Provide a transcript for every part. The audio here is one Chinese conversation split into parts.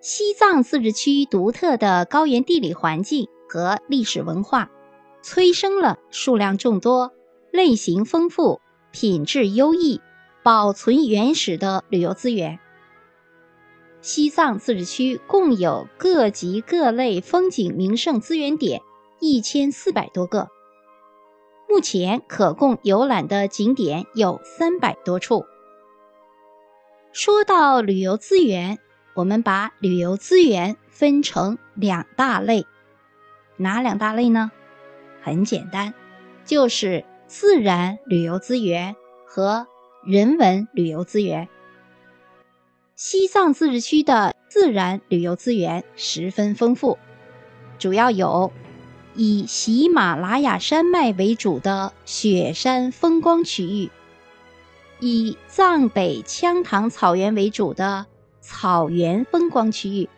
西藏自治区独特的高原地理环境和历史文化，催生了数量众多、类型丰富、品质优异、保存原始的旅游资源。西藏自治区共有各级各类风景名胜资源点一千四百多个，目前可供游览的景点有三百多处。说到旅游资源，我们把旅游资源分成两大类，哪两大类呢？很简单，就是自然旅游资源和人文旅游资源。西藏自治区的自然旅游资源十分丰富，主要有以喜马拉雅山脉为主的雪山风光区域，以藏北羌塘草原为主的草原风光区域，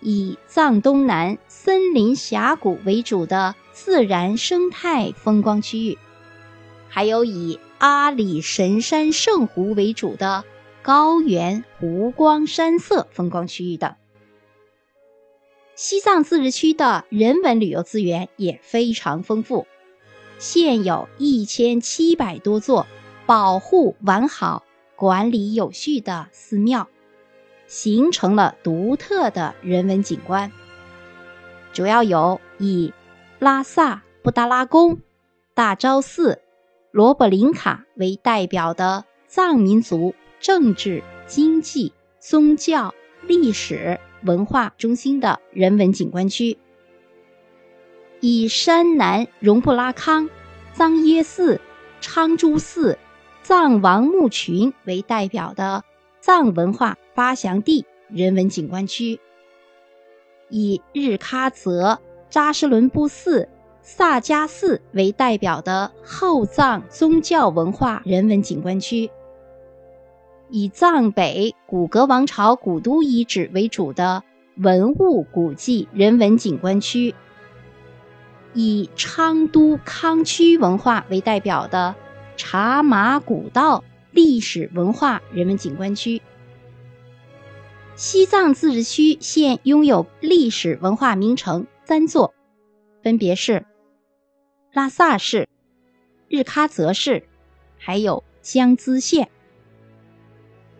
以藏东南森林峡谷为主的自然生态风光区域，还有以阿里神山圣湖为主的。高原湖光山色风光区域等，西藏自治区的人文旅游资源也非常丰富，现有一千七百多座保护完好、管理有序的寺庙，形成了独特的人文景观。主要有以拉萨布达拉宫、大昭寺、罗布林卡为代表的藏民族。政治、经济、宗教、历史文化中心的人文景观区，以山南荣布拉康、藏耶寺、昌珠寺、藏王墓群为代表的藏文化发祥地人文景观区，以日喀则扎什伦布寺、萨迦寺为代表的后藏宗教文化人文景观区。以藏北古格王朝古都遗址为主的文物古迹人文景观区，以昌都康区文化为代表的茶马古道历史文化人文景观区。西藏自治区现拥有历史文化名城三座，分别是拉萨市、日喀则市，还有江孜县。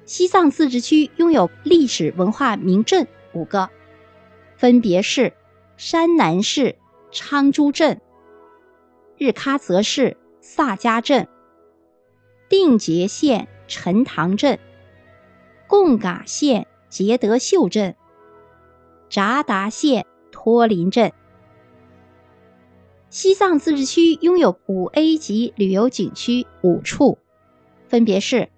西藏自治区拥有历史文化名镇五个，分别是山南市昌珠镇、日喀则市萨迦镇、定结县陈塘镇、贡嘎县杰德秀镇、扎达县托林镇。西藏自治区拥有五 A 级旅游景区五处，分别是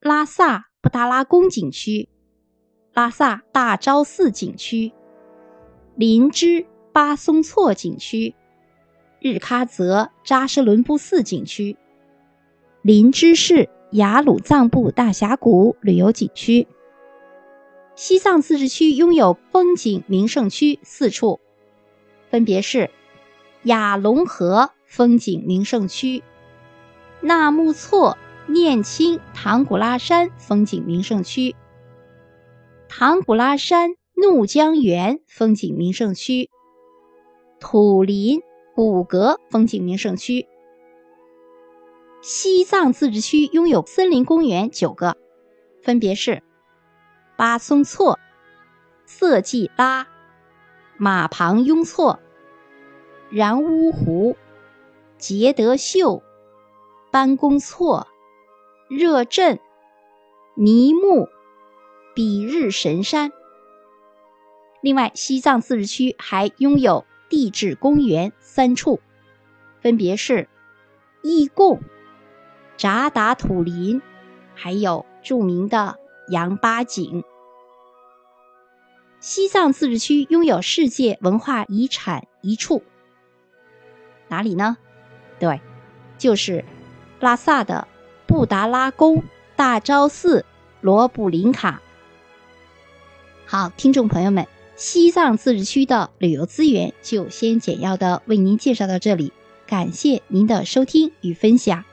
拉萨。布达拉宫景区、拉萨大昭寺景区、林芝巴松措景区、日喀则扎什伦布寺景区、林芝市雅鲁藏布大峡谷旅游景区。西藏自治区拥有风景名胜区四处，分别是雅龙河风景名胜区、纳木错。念青唐古拉山风景名胜区、唐古拉山怒江源风景名胜区、土林古格风景名胜区。西藏自治区拥有森林公园九个，分别是巴松措、色季拉、马旁雍措、然乌湖、杰德秀、班公措。热镇、尼木、比日神山。另外，西藏自治区还拥有地质公园三处，分别是义贡、扎达土林，还有著名的羊八井。西藏自治区拥有世界文化遗产一处，哪里呢？对，就是拉萨的。布达拉宫、大昭寺、罗布林卡。好，听众朋友们，西藏自治区的旅游资源就先简要的为您介绍到这里，感谢您的收听与分享。